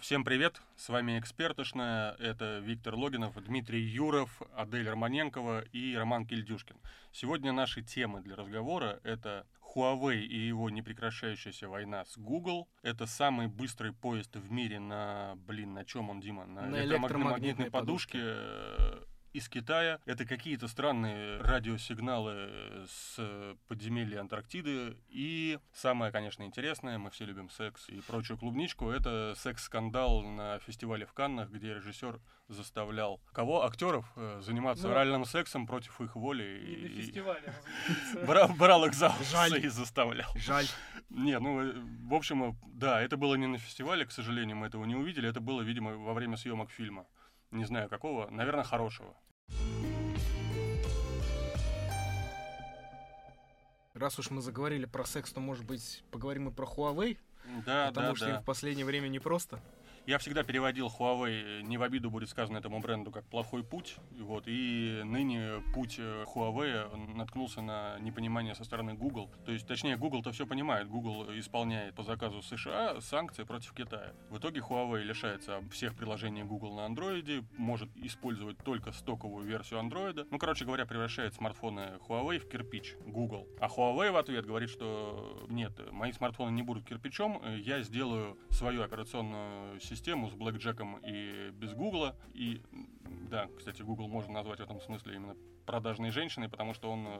Всем привет, с вами «Экспертошная», это Виктор Логинов, Дмитрий Юров, Адель Романенкова и Роман Кильдюшкин. Сегодня наши темы для разговора — это Huawei и его непрекращающаяся война с Google. Это самый быстрый поезд в мире на, блин, на чем он, Дима? На, на электромагнитной подушке. подушке из Китая. Это какие-то странные радиосигналы с подземелья Антарктиды. И самое, конечно, интересное, мы все любим секс и прочую клубничку, это секс-скандал на фестивале в Каннах, где режиссер заставлял кого? Актеров э, заниматься ну, оральным сексом против их воли. И, и фестивале, брал, брал их за Жаль. и заставлял. Жаль. Не, ну, э, в общем, э, да, это было не на фестивале, к сожалению, мы этого не увидели. Это было, видимо, во время съемок фильма. Не знаю какого, наверное, хорошего. Раз уж мы заговорили про секс, то, может быть, поговорим и про Huawei? Да, Потому да, что да. им в последнее время непросто. Я всегда переводил Huawei, не в обиду будет сказано этому бренду, как плохой путь. Вот, и ныне путь э, Huawei наткнулся на непонимание со стороны Google. То есть, точнее, Google-то все понимает. Google исполняет по заказу США санкции против Китая. В итоге Huawei лишается всех приложений Google на Android, может использовать только стоковую версию Android. Ну, короче говоря, превращает смартфоны Huawei в кирпич Google. А Huawei в ответ говорит, что нет, мои смартфоны не будут кирпичом, я сделаю свою операционную систему систему с блэкджеком и без Гугла. И да, кстати, Google можно назвать в этом смысле именно продажной женщиной, потому что он э,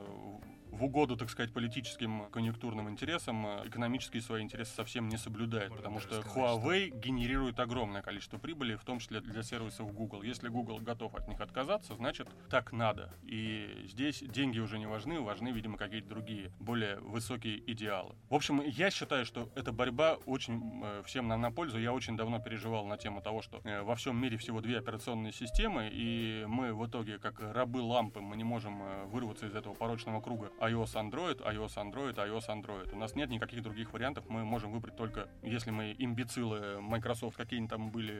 в угоду, так сказать, политическим конъюнктурным интересам э, экономические свои интересы совсем не соблюдает, Можно потому что сказать, Huawei что... генерирует огромное количество прибыли, в том числе для сервисов Google. Если Google готов от них отказаться, значит, так надо. И здесь деньги уже не важны, важны, видимо, какие-то другие, более высокие идеалы. В общем, я считаю, что эта борьба очень э, всем нам на пользу. Я очень давно переживал на тему того, что во всем мире всего две операционные системы, и мы в итоге, как рабы лампы, мы не можем вырваться из этого порочного круга iOS, Android, iOS, Android, iOS, Android. У нас нет никаких других вариантов, мы можем выбрать только, если мы имбецилы Microsoft, какие-нибудь там были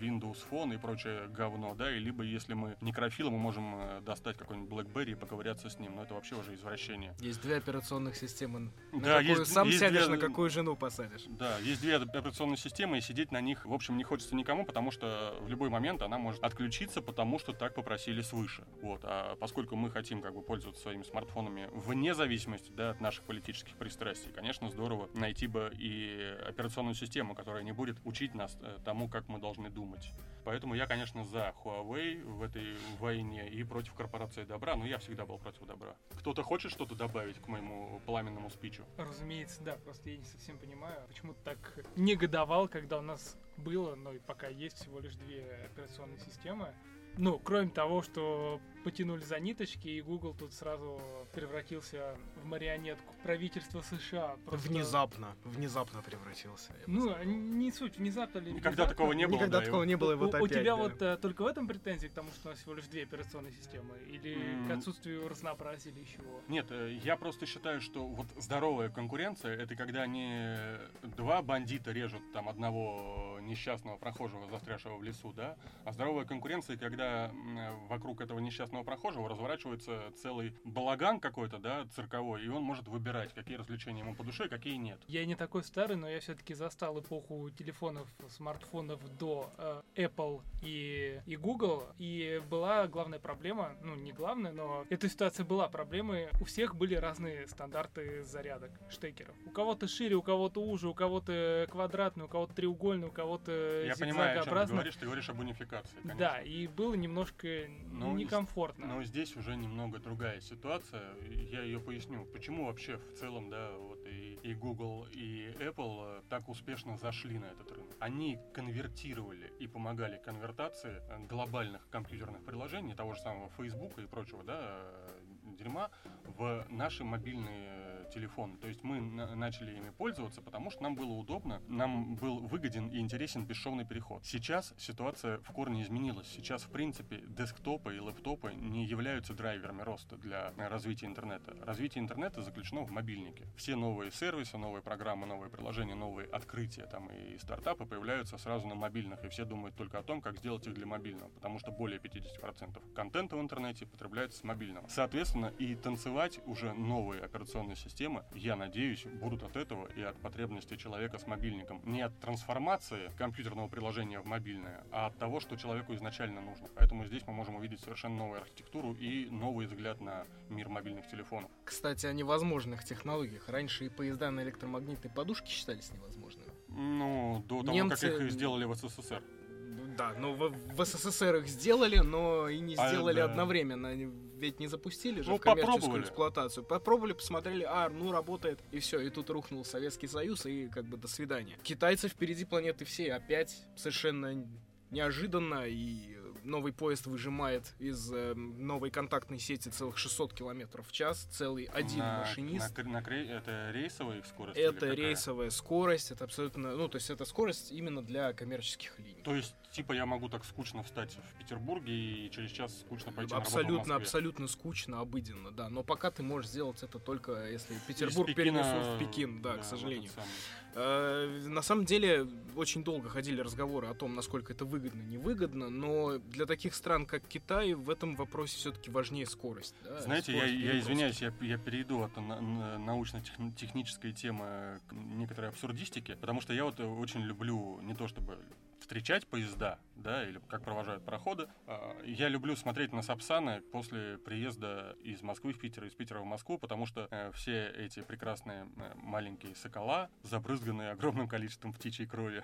Windows Phone и прочее говно, да, и либо если мы некрофилы, мы можем э, достать какой-нибудь BlackBerry и поковыряться с ним, но это вообще уже извращение. Есть две операционных системы. На да, какую есть, сам есть сядешь, две... на какую жену посадишь. Да, есть две операционные системы, и сидеть на них, в общем, не хочется никому, потому что в любой момент она может отключиться, потому что так попросили свыше. Вот, а поскольку мы хотим как бы пользоваться своими смартфонами вне зависимости да, от наших политических пристрастий. Конечно, здорово найти бы и операционную систему, которая не будет учить нас э, тому, как мы должны думать. Поэтому я, конечно, за Huawei в этой войне и против корпорации добра, но я всегда был против добра. Кто-то хочет что-то добавить к моему пламенному спичу? Разумеется, да, просто я не совсем понимаю, почему так негодовал, когда у нас было, но и пока есть всего лишь две операционные системы. Ну, кроме того, что потянули за ниточки, и Google тут сразу превратился в марионетку правительства США. Просто... Внезапно, внезапно превратился. Ну, не суть, внезапно ли Никогда такого не было. Никогда да, такого не было, и вот у, опять. У тебя да. вот а, только в этом претензии к тому, что у нас всего лишь две операционные системы? Или mm. к отсутствию разнообразия или чего? Нет, э, я просто считаю, что вот здоровая конкуренция, это когда не два бандита режут там одного несчастного прохожего, застрявшего в лесу, да, а здоровая конкуренция, когда вокруг этого несчастного прохожего разворачивается целый балаган какой-то, да, цирковой, и он может выбирать, какие развлечения ему по душе, какие нет. Я не такой старый, но я все-таки застал эпоху телефонов, смартфонов до э, Apple и, и Google, и была главная проблема, ну не главная, но эта ситуация была проблемой, у всех были разные стандарты зарядок, штекеров. У кого-то шире, у кого-то уже, у кого-то квадратный, у кого-то треугольный, у кого-то Я понимаю, о чем ты говоришь, ты говоришь об унификации, конечно. Да, и было немножко ну, некомфортно комфортно. Но здесь уже немного другая ситуация. Я ее поясню. Почему вообще в целом, да, вот и, и Google, и Apple э, так успешно зашли на этот рынок? Они конвертировали и помогали конвертации э, глобальных компьютерных приложений, того же самого Facebook и прочего, да, э, дерьма в наши мобильные телефон. То есть мы начали ими пользоваться, потому что нам было удобно, нам был выгоден и интересен бесшовный переход. Сейчас ситуация в корне изменилась. Сейчас, в принципе, десктопы и лэптопы не являются драйверами роста для развития интернета. Развитие интернета заключено в мобильнике. Все новые сервисы, новые программы, новые приложения, новые открытия там и стартапы появляются сразу на мобильных, и все думают только о том, как сделать их для мобильного, потому что более 50% контента в интернете потребляется с мобильного. Соответственно, и танцевать уже новые операционные системы я надеюсь, будут от этого и от потребности человека с мобильником. Не от трансформации компьютерного приложения в мобильное, а от того, что человеку изначально нужно. Поэтому здесь мы можем увидеть совершенно новую архитектуру и новый взгляд на мир мобильных телефонов. Кстати, о невозможных технологиях. Раньше и поезда на электромагнитной подушке считались невозможными. Ну, до того, Немцы- как их сделали в СССР. Ну Да, но в, в СССР их сделали, но и не А, сделали да. одновременно. Ведь не запустили же Ну, в коммерческую попробовали. эксплуатацию. Попробовали, посмотрели, а, ну работает, и все. И тут рухнул Советский Союз, и как бы до свидания. Китайцы впереди планеты всей. Опять совершенно неожиданно, и новый поезд выжимает из э, новой контактной сети целых 600 километров в час. Целый один на, машинист. на на это рейсовая их скорость? Это рейсовая скорость, это абсолютно, ну, то есть это скорость именно для коммерческих линий. То есть, типа, я могу так скучно встать в Петербурге и через час скучно пойти на работу абсолютно, абсолютно скучно, обыденно, да. Но пока ты можешь сделать это только если Петербург перенесут в Пекин, да, в к сожалению. Э, На самом деле, очень долго ходили разговоры о том, насколько это выгодно, невыгодно, но для таких стран, как Китай, в этом вопросе все-таки важнее скорость. да, Знаете, я, скорость я переброски. извиняюсь, я, я перейду от на- на- научно-технической темы к некоторой абсурдистике, потому что я вот очень люблю не то чтобы встречать поезда, да, или как провожают пароходы. а, Я люблю смотреть на Сапсаны после приезда из Москвы в Питер, из Питера в Москву, потому что э, все эти прекрасные э, маленькие сокола, забрызганные огромным количеством птичьей крови.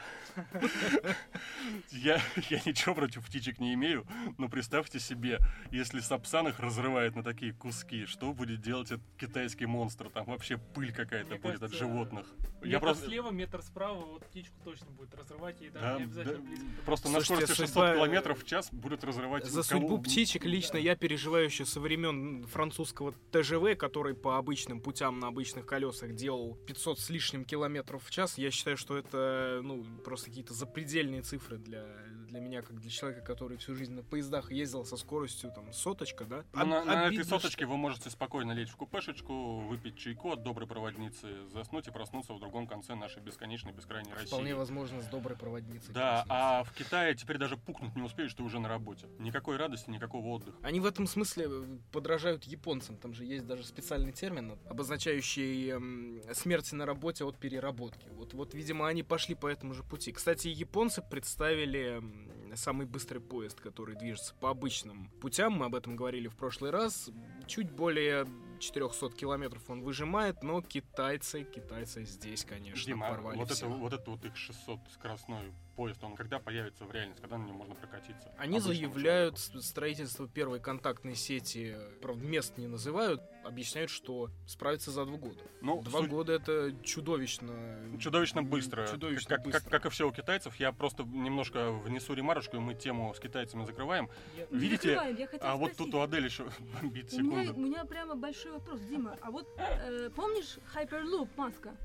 Я, я ничего против птичек не имею, но представьте себе, если Сапсан их разрывает на такие куски, что будет делать этот китайский монстр? Там вообще пыль какая-то будет от животных. Метр Я просто... слева, метр справа, вот птичку точно будет разрывать, и даже Да, не обязательно да. Просто на скорости 600 судьба, э, километров в час будет разрывать... За кого- судьбу птичек лично я переживаю еще со времен французского ТЖВ, который по обычным путям на обычных колесах делал 500 с лишним километров в час. Я считаю, что это ну просто какие-то запредельные цифры для, для меня, как для человека, который всю жизнь на поездах ездил со скоростью там соточка, да? Ну, на, на этой соточке вы можете спокойно лечь в купешечку, выпить чайку от доброй проводницы, заснуть и проснуться в другом конце нашей бесконечной, бескрайней что России. Вполне возможно с доброй проводницей. Да, проснуться. а в Китае теперь даже пукнуть не успеешь, ты уже на работе. Никакой радости, никакого отдыха. Они в этом смысле э, подражают японцам. Там же есть даже специальный термин, обозначающий эм, смерти на работе от переработки. Вот, вот, видимо, они пошли по этому же пути. Кстати, японцы представили м, самый быстрый поезд, который движется по обычным путям. Мы об этом говорили в прошлый раз. Чуть более 400 километров он выжимает, но китайцы, китайцы здесь, конечно, Дима, порвали вот это, всех. вот это вот их 600 скоростной поезд, он когда появится в реальности, когда на нем можно прокатиться? Они Обычному заявляют с- строительство первой контактной сети, правда, мест не называют, объясняют, что справится за два года. человеку? Ну, Два суть- года это чудовищно. Чудовищно быстро. Чудовищно как, быстро. Как, как и все у китайцев. Я просто немножко внесу ремарочку, и мы тему с китайцами закрываем. Я- Не Видите? закрываем, я хотела А вот спросить. тут у Адель еще бомбит у меня, секунду. у меня прямо большой вопрос, Дима. А вот э, помнишь Hyperloop Маска?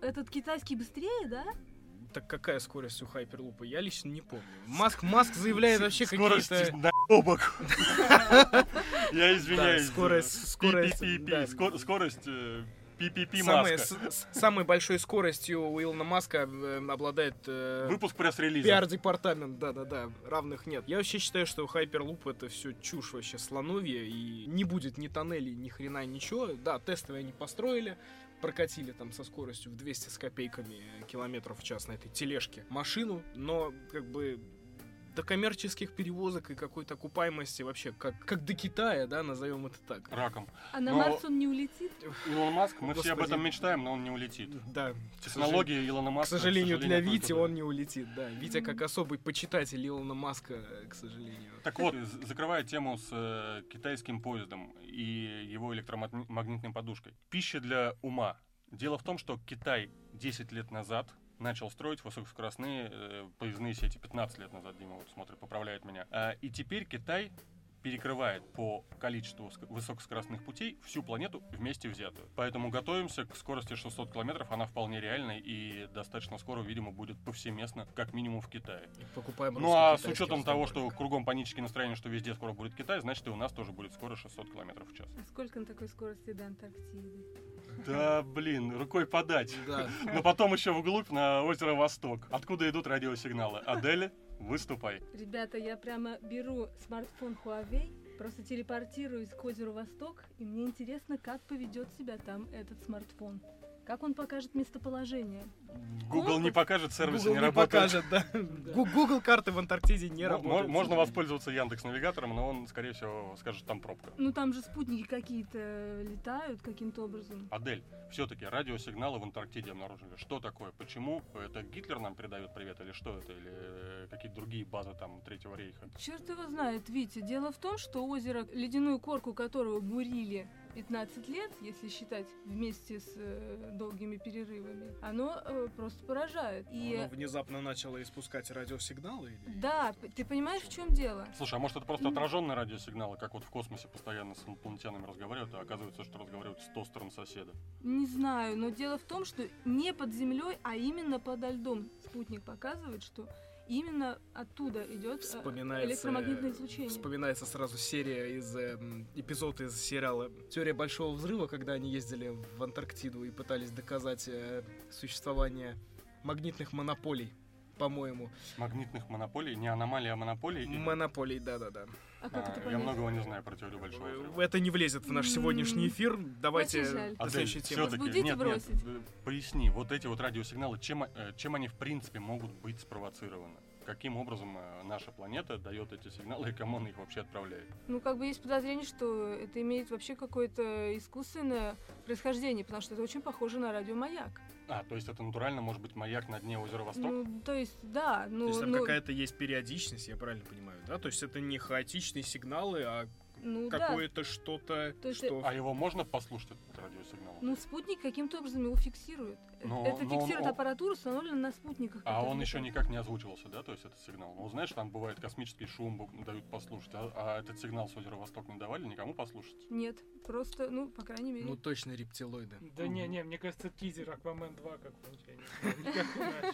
Этот китайский быстрее, да? Так какая скорость у Хайперлупа? Я лично не помню. Маск, Маск заявляет вообще Скорость какие-то... наебок. Я извиняюсь. Скорость- скорость, Скорость э, пи-пи-пи Самой, маска. с- с- самой большой скоростью у Илона Маска э, обладает э, Выпуск пресс-релиза. пиар-департамент, да-да-да, равных нет. Я вообще считаю, что Hyperloop это все чушь вообще слоновья, и не будет ни тоннелей, ни хрена ничего. Да, тестовые они построили, прокатили там со скоростью в 200 с копейками километров в час на этой тележке машину, но как бы до коммерческих перевозок и какой-то окупаемости вообще, как, как до Китая, да, назовем это так. Раком. А на Но- Марс он не улетит? Илон Маск, мы все об Господи. этом мечтаем, но он не улетит. Да, Технология Илона к Маска, сожалению, для Вити он не улетит, да. Витя как особый почитатель Илона Маска, к сожалению. Так вот, закрывая тему с э, китайским поездом и его электромагнитной подушкой. Пища для ума. Дело в том, что Китай 10 лет назад начал строить высокоскоростные э, поездные сети. 15 лет назад, Дима вот смотрит, поправляет меня. А, и теперь Китай перекрывает по количеству ск- высокоскоростных путей всю планету вместе взятую. Поэтому готовимся к скорости 600 километров. Она вполне реальная и достаточно скоро, видимо, будет повсеместно, как минимум в Китае. Покупаем Ну а с учетом того, что кругом панические настроения, что везде скоро будет Китай, значит и у нас тоже будет скоро 600 километров в час. А сколько на такой скорости до Антарктиды? Да, блин, рукой подать. Да. Но потом еще вглубь на озеро Восток, откуда идут радиосигналы. Адель, выступай. Ребята, я прямо беру смартфон Huawei просто телепортируюсь к озеру Восток, и мне интересно, как поведет себя там этот смартфон. Как он покажет местоположение? Google не покажет, сервисы Google не не работают. покажет, да. Google карты в Антарктиде не работают. Можно воспользоваться Яндекс Навигатором, но он, скорее всего, скажет, там пробка. Ну там же спутники какие-то летают каким-то образом. Адель, все-таки радиосигналы в Антарктиде обнаружили. Что такое? Почему? Это Гитлер нам передает привет или что это? Или э, какие-то другие базы там Третьего рейха? Черт его знает, Витя. Дело в том, что озеро, ледяную корку которого бурили 15 лет, если считать вместе с э, долгими перерывами, оно э, просто поражает. И Оно внезапно начало испускать радиосигналы? или- да, ты понимаешь, в чем дело? Слушай, а может это просто отраженные радиосигналы, как вот в космосе постоянно с инопланетянами разговаривают, а оказывается, что разговаривают с тостером соседа? Не знаю, но дело в том, что не под землей, а именно подо льдом спутник показывает, что именно оттуда идет э, электромагнитное излучение. Вспоминается сразу серия из э, эпизод из сериала Теория большого взрыва, когда они ездили в Антарктиду и пытались доказать э, существование магнитных монополий, по-моему. Магнитных монополий, не аномалии, а монополий? Монополий, да-да-да. А как А, я многого не знаю про теорию большого взрыва. Это не влезет в наш сегодняшний эфир. Давайте до следующей темы. все-таки, нет, нет, бросить. э, поясни, вот эти вот радиосигналы, чем, э, чем они в принципе могут быть спровоцированы? Каким образом э, наша планета дает эти сигналы и кому она их вообще отправляет? Ну, как бы есть подозрение, что это имеет вообще какое-то искусственное происхождение, потому что это очень похоже на радиомаяк. А, то есть это натурально может быть маяк на дне озера Восток? Ну, то есть, да, ну, То есть там ну, какая-то есть периодичность, я правильно понимаю, да? То есть это не хаотичные сигналы, а ну да. какое-то что-то, То есть что... А его можно послушать, этот радиосигнал? Ну, спутник каким-то образом его фиксирует. Но- это но он- фиксирует он- аппаратура, установленная на спутниках. А он еще никак не озвучивался, да, то есть этот сигнал? Ну, знаешь, там бывает космический шум, дают послушать, а, а этот сигнал с озера Восток не давали никому послушать? Нет, просто, ну, по крайней мере. Ну точно рептилоиды. Да не, не, мне кажется, тизер Аквамен 2 как-нибудь. я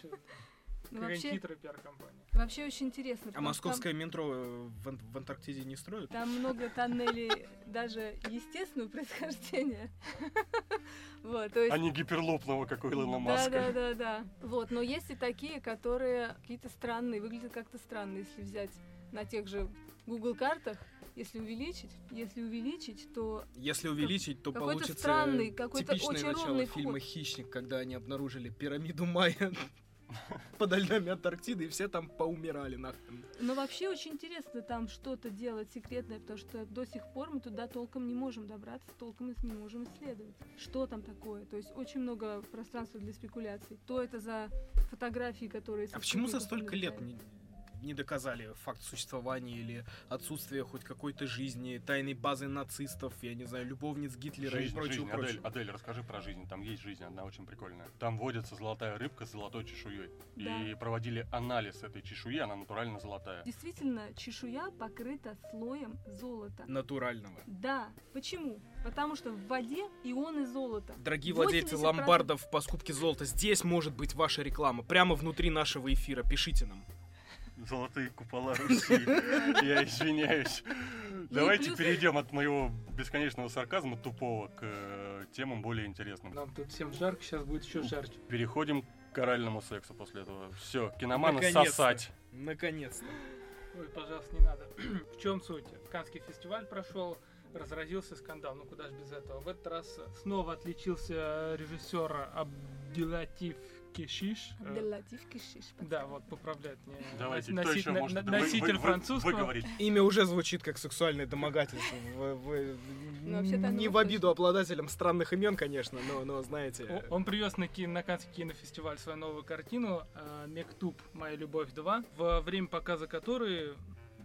Ну, вообще, хитрая пиар-компания. вообще очень интересно. А московское метро э, в, в Антарктиде не строят? Там, там много тоннелей даже естественного происхождения. Вот, то есть... А не гиперлопного, как у Илона Да, Маска. да, да, да. Вот, но есть и такие, которые какие-то странные, выглядят как-то странно, если взять на тех же Google картах, если увеличить, если увеличить, то Если увеличить, то какой-то получится странный, какой-то очень начало ровный фильма вход. «Хищник», когда они обнаружили пирамиду Майя подо льдами Антарктиды, и все там поумирали нахрен. Но вообще очень интересно там что-то делать секретное, потому что до сих пор мы туда толком не можем добраться, толком не можем исследовать. Что там такое? То есть очень много пространства для спекуляций. То это за фотографии, которые... А почему за столько лет не, не доказали факт существования или отсутствия хоть какой-то жизни, тайной базы нацистов, я не знаю, любовниц Гитлера и Жизнь, прочего, жизнь, Адель, прочего? Адель, расскажи про жизнь. Там есть жизнь одна очень прикольная. Там водится золотая рыбка с золотой чешуей. И Да. проводили анализ этой чешуи, она натурально золотая. Действительно, чешуя покрыта слоем золота. Натурального. Да. Почему? Потому что в воде ионы золота. Дорогие владельцы 80% ломбардов по скупке золота, здесь может быть ваша реклама. Прямо внутри нашего эфира. Пишите нам. Золотые купола Руси. Я извиняюсь. Давайте перейдем от моего бесконечного сарказма тупого к э, темам более интересным. Нам тут всем жарко, сейчас будет еще жарче. Переходим к оральному сексу после этого. Все, киноманы сосать. Наконец-то. Ой, пожалуйста, не надо. в чем суть? Канский фестиваль прошел, разразился скандал. Ну куда же без этого? В этот раз снова отличился режиссер Абдилатив Кешиш. Абделлатив Кишиш. Да, вот поправляет мне Давайте, носи- кто еще на- может на- вы- носитель вы- вы- французского. выговорить? Имя уже звучит как сексуальное домогательство. В- в- Ну, не в обиду обладателям странных имен, конечно, но, но знаете... О- Он привез на, ки- на Каннский кинофестиваль свою новую картину э, «Мектуб. Моя любовь 2», во время показа которой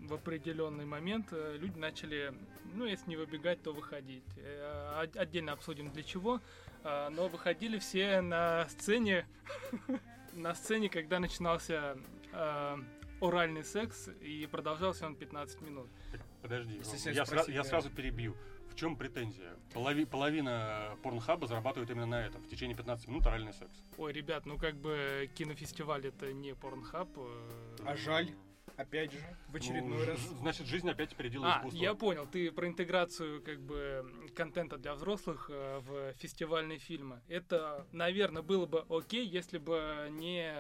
в определенный момент э, люди начали, ну, если не выбегать, то выходить. Э, от- Отдельно обсудим для чего. Э, Но выходили все на сцене, на сцене, когда начинался э, оральный секс, и продолжался он 15 минут. Подожди, я, сра- сразу перебью. В чем претензия? Полови- половина порнхаба зарабатывает именно на этом. В течение 15 минут оральный секс. Ой, ребят, ну как бы кинофестиваль это не порнхаб. э, А жаль. Опять же, в очередной Ну, раз. Значит, жизнь опять опередила А, искусство. я понял, ты про интеграцию как бы контента для взрослых э, в фестивальные фильмы. Это, наверное, было бы окей, если бы не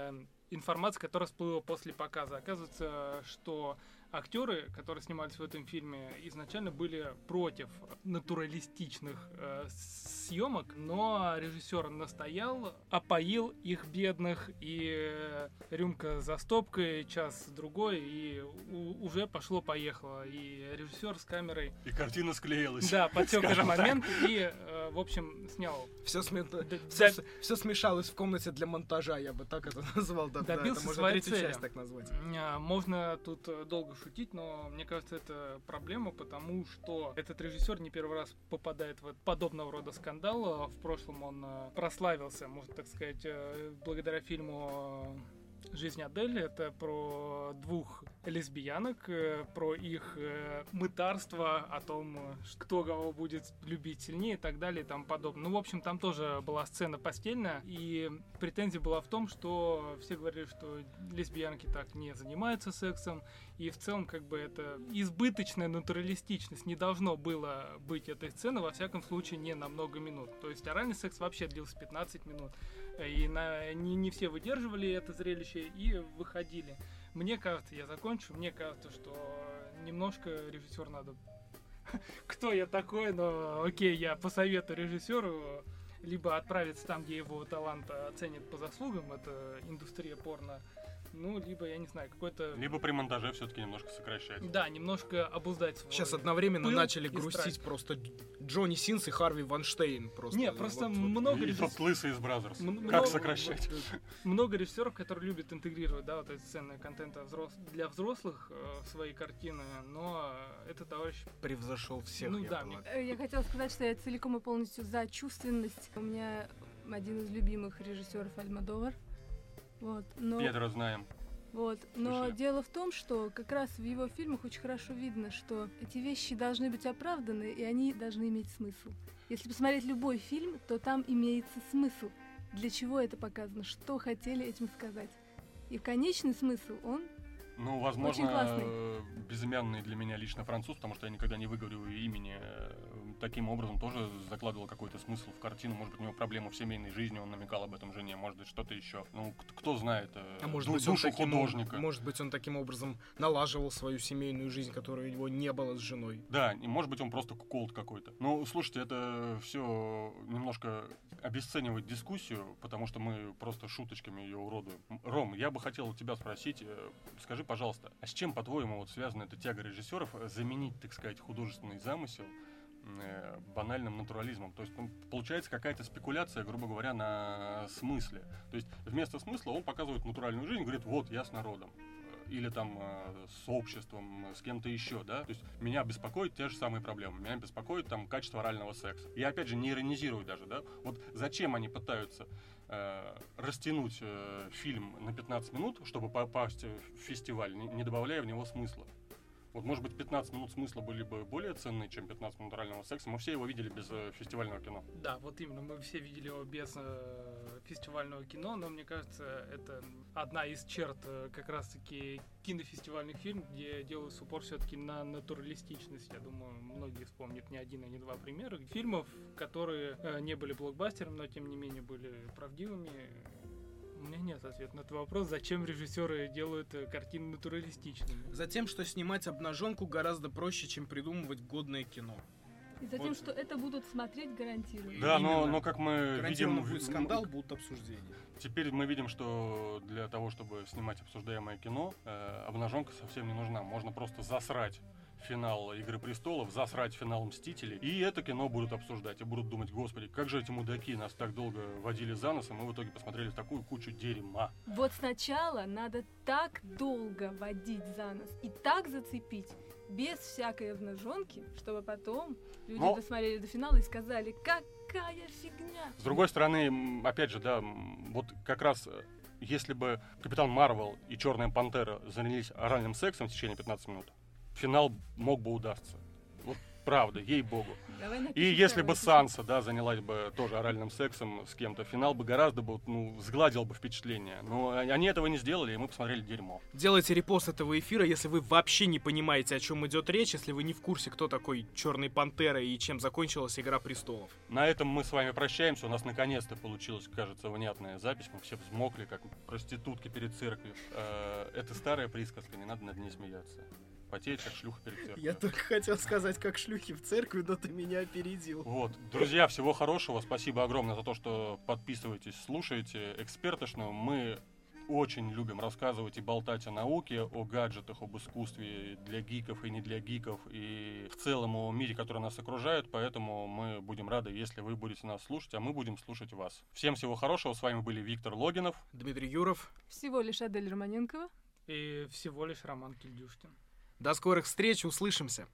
информация, которая всплыла после показа. Оказывается, что актеры, которые снимались в этом фильме, изначально были против натуралистичных э, съемок, но режиссер настоял, опоил их бедных, и э, рюмка за стопкой, час другой, и у- уже пошло-поехало. И режиссер с камерой, И картина склеилась. да, подсек этот момент и, э, в общем, снял. Все, Д- все, смешалось в комнате для монтажа, я бы так это назвал. Да, да, Добился это можно часть так назвать. А, Можно тут э, долго шутить, но мне кажется, это проблема, потому что этот режиссер не первый раз попадает в подобного рода скандал. А В прошлом он э, прославился, можно так сказать, э, благодаря фильму э, «Жизнь Адель». Это про двух лесбиянок, э, про их э, мытарство, о том, кто кого будет любить сильнее и так далее и тому подобное. Ну, в общем, там тоже была сцена постельная, и претензия была в том, что все говорили, что лесбиянки так не занимаются сексом, и в целом как бы это избыточная натуралистичность. Не должно было быть этой сцены, во всяком случае, не на много минут. То есть оральный секс вообще длился 15 минут. И на, не, не все выдерживали это зрелище и выходили. Мне кажется, я закончу, мне кажется, что немножко режиссер надо... Кто я такой, но окей, я посоветую режиссеру либо отправиться там, где его талант оценят по заслугам, это индустрия порно, ну, либо, я не знаю, какой-то... Либо при монтаже все-таки немножко сокращать. Да, немножко обуздать свой... Сейчас одновременно начали грустить просто Дж- Джонни Синс и Харви Вайнштейн. Просто. Не, просто Вот- вот. много И режиссеров... тот лысый из Brazzers. М- Как много- сокращать? много режиссеров, которые любят интегрировать, да, вот эти сцены контента взрос- для взрослых э, в свои картины, но э, этот товарищ Превзошел всех, Ну я да, полагаю. Э, Я хотела сказать, что я целиком и полностью за чувственность. У меня один из любимых режиссеров Альмадовар. Вот, но, Педро знаем. вот, но Слушай. дело в том, что как раз в его фильмах очень хорошо видно, что эти вещи должны быть оправданы, и они должны иметь смысл. Если посмотреть любой фильм, то там имеется смысл. Для чего это показано, что хотели этим сказать. И конечный смысл, он Ну, возможно, э, безымянный для меня лично француз, потому что я никогда не выговорю имени. Таким образом тоже закладывал какой-то смысл в картину. Может быть, у него проблемы в семейной жизни, он намекал об этом жене, может быть, что-то еще. Ну, кто знает э, А может ду- быть, он душу таким, художника. может быть, он таким образом налаживал свою семейную жизнь, которой у него не было с женой. Да, и может быть он просто куколд какой-то. Ну, слушайте, это все немножко обесценивает дискуссию, потому что мы просто шуточками ее уродуем. Ром, я бы хотел у тебя спросить, э, скажи, пожалуйста, а с чем, по-твоему, вот связана эта тяга режиссеров э, заменить, так сказать, художественный замысел банальным натурализмом. То есть ну, получается какая-то спекуляция, грубо говоря, на смысле. То есть вместо смысла он показывает натуральную жизнь, говорит, вот я с народом. Э, Или там э, с обществом, э, с кем-то еще, да. То есть меня беспокоят те же самые проблемы. Меня беспокоит там качество орального секса. Я опять же не иронизирую даже, да. Вот зачем они пытаются э, растянуть э, фильм на 15 минут, чтобы попасть в фестиваль, не, не добавляя в него смысла. Вот, может быть, 15 минут смысла были бы более ценны, чем 15 минут орального секса. Мы все его видели без э, фестивального кино. Да, вот именно, мы все видели его без э, фестивального кино, но мне кажется, это одна из черт э, как раз-таки кинофестивальных фильмов, где делают упор все-таки на натуралистичность. Я думаю, многие вспомнят не один, а не два примера фильмов, которые э, не были блокбастером, но тем не менее были правдивыми. У меня нет ответа на этот вопрос, зачем режиссеры делают э, картины натуралистичными. Затем, что снимать обнаженку гораздо проще, чем придумывать годное кино. и затем, Вот. что это будут смотреть гарантированно. Да, но, Именно. но как мы видим... будет скандал, будут обсуждения. Теперь мы видим, что для того, чтобы снимать обсуждаемое кино, э, обнаженка совсем не нужна. Можно просто засрать финал Игры престолов, засрать финал Мстителей, и это кино будут обсуждать, и будут думать, господи, как же эти мудаки нас так долго водили за нос, и мы в итоге посмотрели такую кучу дерьма. Вот сначала надо так долго водить за нос и так зацепить, без всякой обнаженки, чтобы потом люди Но- досмотрели до финала и сказали, какая фигня. С другой стороны, опять же, да, вот как раз э, если бы Капитан Марвел и Черная Пантера занялись оральным сексом в течение 15 минут, финал мог бы удастся. Вот правда, ей-богу. И если бы Санса, да, занялась бы тоже оральным сексом с кем-то, финал бы гораздо бы, ну, сгладил бы впечатление. Но они этого не сделали, и мы посмотрели дерьмо. Делайте репост этого эфира, если вы вообще не понимаете, о чем идет речь, если вы не в курсе, кто такой Черный Пантера и чем закончилась Игра престолов. На этом мы с вами прощаемся. У нас наконец-то получилась, кажется, внятная запись. Мы все взмокли, как проститутки перед церковью. Э, Это старая присказка, не надо над ней смеяться. Потеть, как шлюха перед церковью. Я только хотел сказать, как шлюхи в церкви, но ты меня опередил. Вот. Друзья, всего хорошего. Спасибо огромное за то, что подписываетесь, слушаете экспертошную. Мы очень любим рассказывать и болтать о науке, о гаджетах, об искусстве для гиков и не для гиков, и в целом о мире, который нас окружает, поэтому мы будем рады, если вы будете нас слушать, а мы будем слушать вас. Всем всего хорошего, с вами были Виктор Логинов. Дмитрий Юров. Всего лишь Адель Романенкова. И всего лишь Роман Кильдюшкин. До скорых встреч, услышимся!